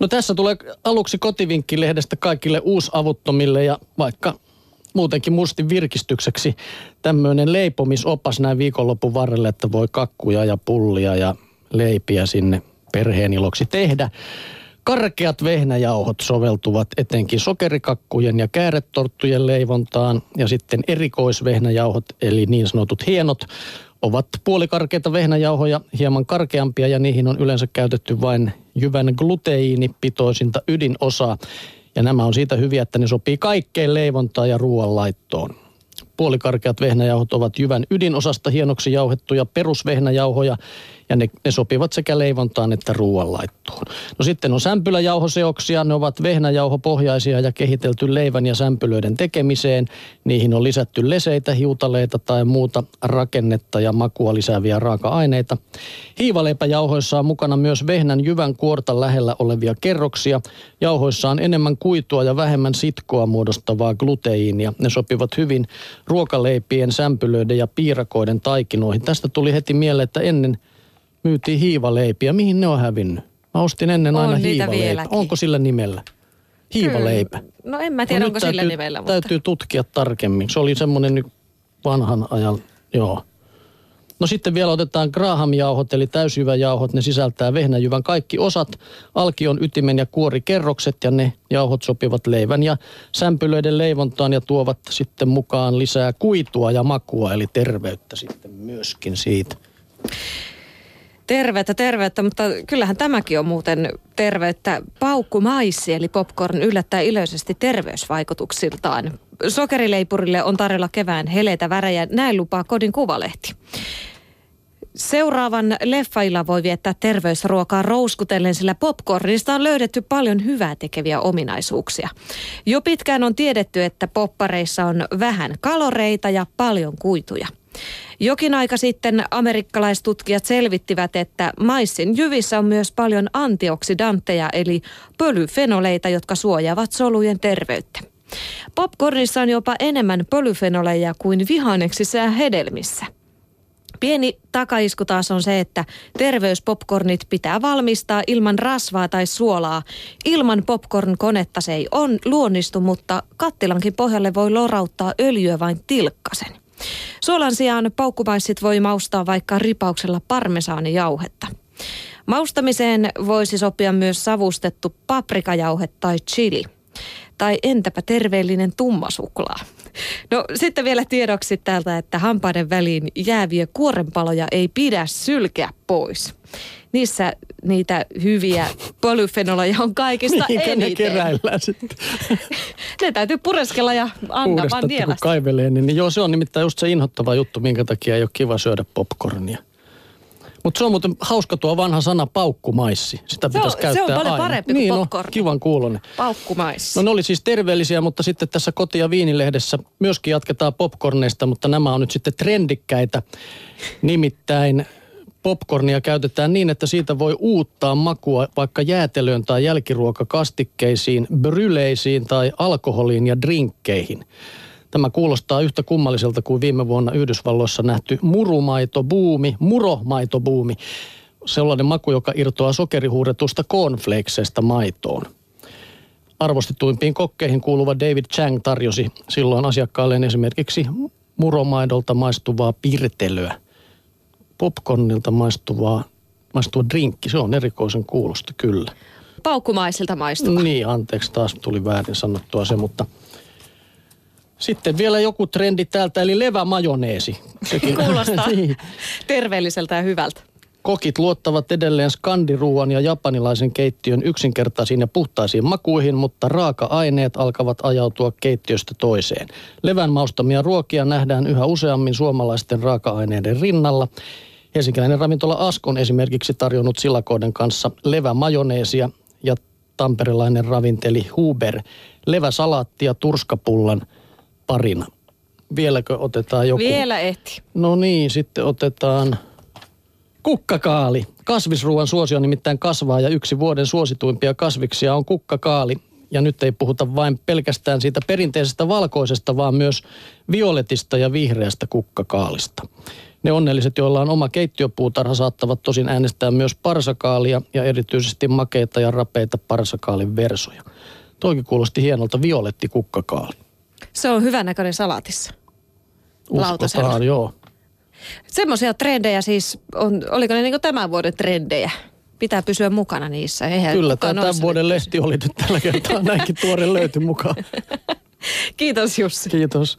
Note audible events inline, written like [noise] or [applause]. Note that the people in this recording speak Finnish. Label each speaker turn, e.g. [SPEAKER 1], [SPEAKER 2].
[SPEAKER 1] No tässä tulee aluksi kotivinkkilehdestä kaikille uusavuttomille ja vaikka muutenkin mustin virkistykseksi tämmöinen leipomisopas näin viikonlopun varrelle, että voi kakkuja ja pullia ja leipiä sinne perheen iloksi tehdä. Karkeat vehnäjauhot soveltuvat etenkin sokerikakkujen ja kääretorttujen leivontaan ja sitten erikoisvehnäjauhot eli niin sanotut hienot ovat puolikarkeita vehnäjauhoja, hieman karkeampia ja niihin on yleensä käytetty vain jyvän gluteiinipitoisinta ydinosaa. Ja nämä on siitä hyviä, että ne sopii kaikkeen leivontaan ja ruoanlaittoon. Puolikarkeat vehnäjauhot ovat jyvän ydinosasta hienoksi jauhettuja perusvehnäjauhoja ja ne, ne sopivat sekä leivontaan että ruoanlaittoon. No sitten on sämpyläjauhoseoksia, ne ovat vehnäjauhopohjaisia ja kehitelty leivän ja sämpylöiden tekemiseen. Niihin on lisätty leseitä, hiutaleita tai muuta rakennetta ja makua lisääviä raaka-aineita. Hiivaleipäjauhoissa on mukana myös vehnän jyvän kuorta lähellä olevia kerroksia. Jauhoissa on enemmän kuitua ja vähemmän sitkoa muodostavaa gluteiinia. Ne sopivat hyvin ruokaleipien, sämpylöiden ja piirakoiden taikinoihin. Tästä tuli heti mieleen, että ennen myytiin hiivaleipiä. Mihin ne on hävinnyt? Mä ostin ennen
[SPEAKER 2] On
[SPEAKER 1] aina
[SPEAKER 2] niitä
[SPEAKER 1] hiivaleipä. Onko sillä nimellä? Hiivaleipä.
[SPEAKER 2] No en mä tiedä,
[SPEAKER 1] No
[SPEAKER 2] onko
[SPEAKER 1] nyt
[SPEAKER 2] sillä
[SPEAKER 1] täytyy,
[SPEAKER 2] nimellä, mutta
[SPEAKER 1] Täytyy tutkia tarkemmin. Se oli semmoinen vanhan ajan, joo. No sitten vielä otetaan Graham-jauhot, eli täysjyväjauhot. Ne sisältää vehnäjyvän kaikki osat, alkion, ytimen ja kuorikerrokset, ja ne jauhot sopivat leivän ja sämpylöiden leivontaan ja tuovat sitten mukaan lisää kuitua ja makua, eli terveyttä sitten myöskin siitä.
[SPEAKER 2] terveyttä, terveyttä, mutta kyllähän tämäkin on muuten terveyttä. Paukkumaissi eli popcorn yllättää iloisesti terveysvaikutuksiltaan. Sokerileipurille on tarjolla kevään heleitä värejä, näin lupaa kodin kuvalehti. Seuraavan leffailla voi viettää terveysruokaa rouskutellen, sillä popcornista on löydetty paljon hyvää tekeviä ominaisuuksia. Jo pitkään on tiedetty, että poppareissa on vähän kaloreita ja paljon kuituja. Jokin aika sitten amerikkalaistutkijat selvittivät, että maissin jyvissä on myös paljon antioksidantteja eli pölyfenoleita, jotka suojaavat solujen terveyttä. Popcornissa on jopa enemmän pölyfenoleja kuin vihanneksissa ja hedelmissä. Pieni takaisku taas on se, että terveyspopcornit pitää valmistaa ilman rasvaa tai suolaa. Ilman popcorn-konetta se ei on luonnistu, mutta kattilankin pohjalle voi lorauttaa öljyä vain tilkkasen. Suolan sijaan paukkumaissit voi maustaa vaikka ripauksella parmesaanijauhetta. Maustamiseen voisi sopia myös savustettu paprikajauhe tai chili. Tai entäpä terveellinen tummasuklaa? No sitten vielä tiedoksi täältä, että hampaiden väliin jääviä kuorenpaloja ei pidä sylkeä pois. Niissä niitä hyviä polyfenoleja on kaikista
[SPEAKER 1] Mihinkä ne
[SPEAKER 2] eniten.
[SPEAKER 1] keräillään sitten? [laughs]
[SPEAKER 2] Ne täytyy pureskella ja anna vaan
[SPEAKER 1] kaivelee, niin, niin joo, se on nimittäin just se inhottava juttu, minkä takia ei ole kiva syödä popcornia. Mutta se on muuten hauska tuo vanha sana paukkumaissi. Sitä
[SPEAKER 2] Se on-
[SPEAKER 1] pitäisi
[SPEAKER 2] se on
[SPEAKER 1] käyttää
[SPEAKER 2] paljon
[SPEAKER 1] aina.
[SPEAKER 2] parempi kuin
[SPEAKER 1] niin,
[SPEAKER 2] popcorn.
[SPEAKER 1] No, kivan kuulonen.
[SPEAKER 2] Paukkumaissa.
[SPEAKER 1] No ne oli siis terveellisiä, mutta sitten tässä koti- ja viinilehdessä myöskin jatketaan popcorneista, mutta nämä on nyt sitten trendikkäitä. Nimittäin popcornia käytetään niin, että siitä voi uuttaa makua vaikka jäätelöön tai jälkiruokakastikkeisiin, bryleisiin tai alkoholiin ja drinkkeihin. Tämä kuulostaa yhtä kummalliselta kuin viime vuonna Yhdysvalloissa nähty murumaitobuumi, muromaitobuumi. Sellainen maku, joka irtoaa sokerihuuretusta cornflakesesta maitoon. Arvostetuimpiin kokkeihin kuuluva David Chang tarjosi silloin asiakkailleen esimerkiksi muromaidolta maistuvaa pirtelöä, popcornilta maistuvaa, maistuva drinkki. Se on erikoisen kuulosta kyllä.
[SPEAKER 2] Paukkumaisilta maistuva.
[SPEAKER 1] Niin, anteeksi, taas tuli väärin sanottua se, mutta sitten vielä joku trendi täältä, eli levämajoneesi. Sekin
[SPEAKER 2] Kuulostaa [laughs]
[SPEAKER 1] niin.
[SPEAKER 2] terveelliseltä ja hyvältä.
[SPEAKER 1] Kokit luottavat edelleen skandiruuan ja japanilaisen keittiön yksinkertaisiin ja puhtaisiin makuihin, mutta raaka-aineet alkavat ajautua keittiöstä toiseen. Levän maustamia ruokia nähdään yhä useammin suomalaisten raaka-aineiden rinnalla. Helsinkiläinen ravintola Askon esimerkiksi tarjonnut silakoiden kanssa levämajoneesia ja tamperelainen ravinteli Huber leväsalaattia turskapullan parina. Vieläkö otetaan joku?
[SPEAKER 2] Vielä ehti.
[SPEAKER 1] No niin, sitten otetaan kukkakaali. Kasvisruoan suosio nimittäin kasvaa ja yksi vuoden suosituimpia kasviksia on kukkakaali. Ja nyt ei puhuta vain pelkästään siitä perinteisestä valkoisesta, vaan myös violetista ja vihreästä kukkakaalista. Ne onnelliset, joilla on oma keittiöpuutarha, saattavat tosin äänestää myös parsakaalia ja erityisesti makeita ja rapeita parsakaalin versoja. Toikin kuulosti hienolta violetti kukkakaali.
[SPEAKER 2] Se on hyvän näköinen salaatissa. Lautasella.
[SPEAKER 1] Uskotaan, joo.
[SPEAKER 2] Semmoisia trendejä siis, on, oliko ne niin tämän vuoden trendejä? Pitää pysyä mukana niissä. Eihän
[SPEAKER 1] Kyllä, tämä tämän vuoden
[SPEAKER 2] nyt
[SPEAKER 1] lehti oli nyt tällä kertaa näinkin tuore löyty mukaan. [laughs]
[SPEAKER 2] Kiitos Jussi.
[SPEAKER 1] Kiitos.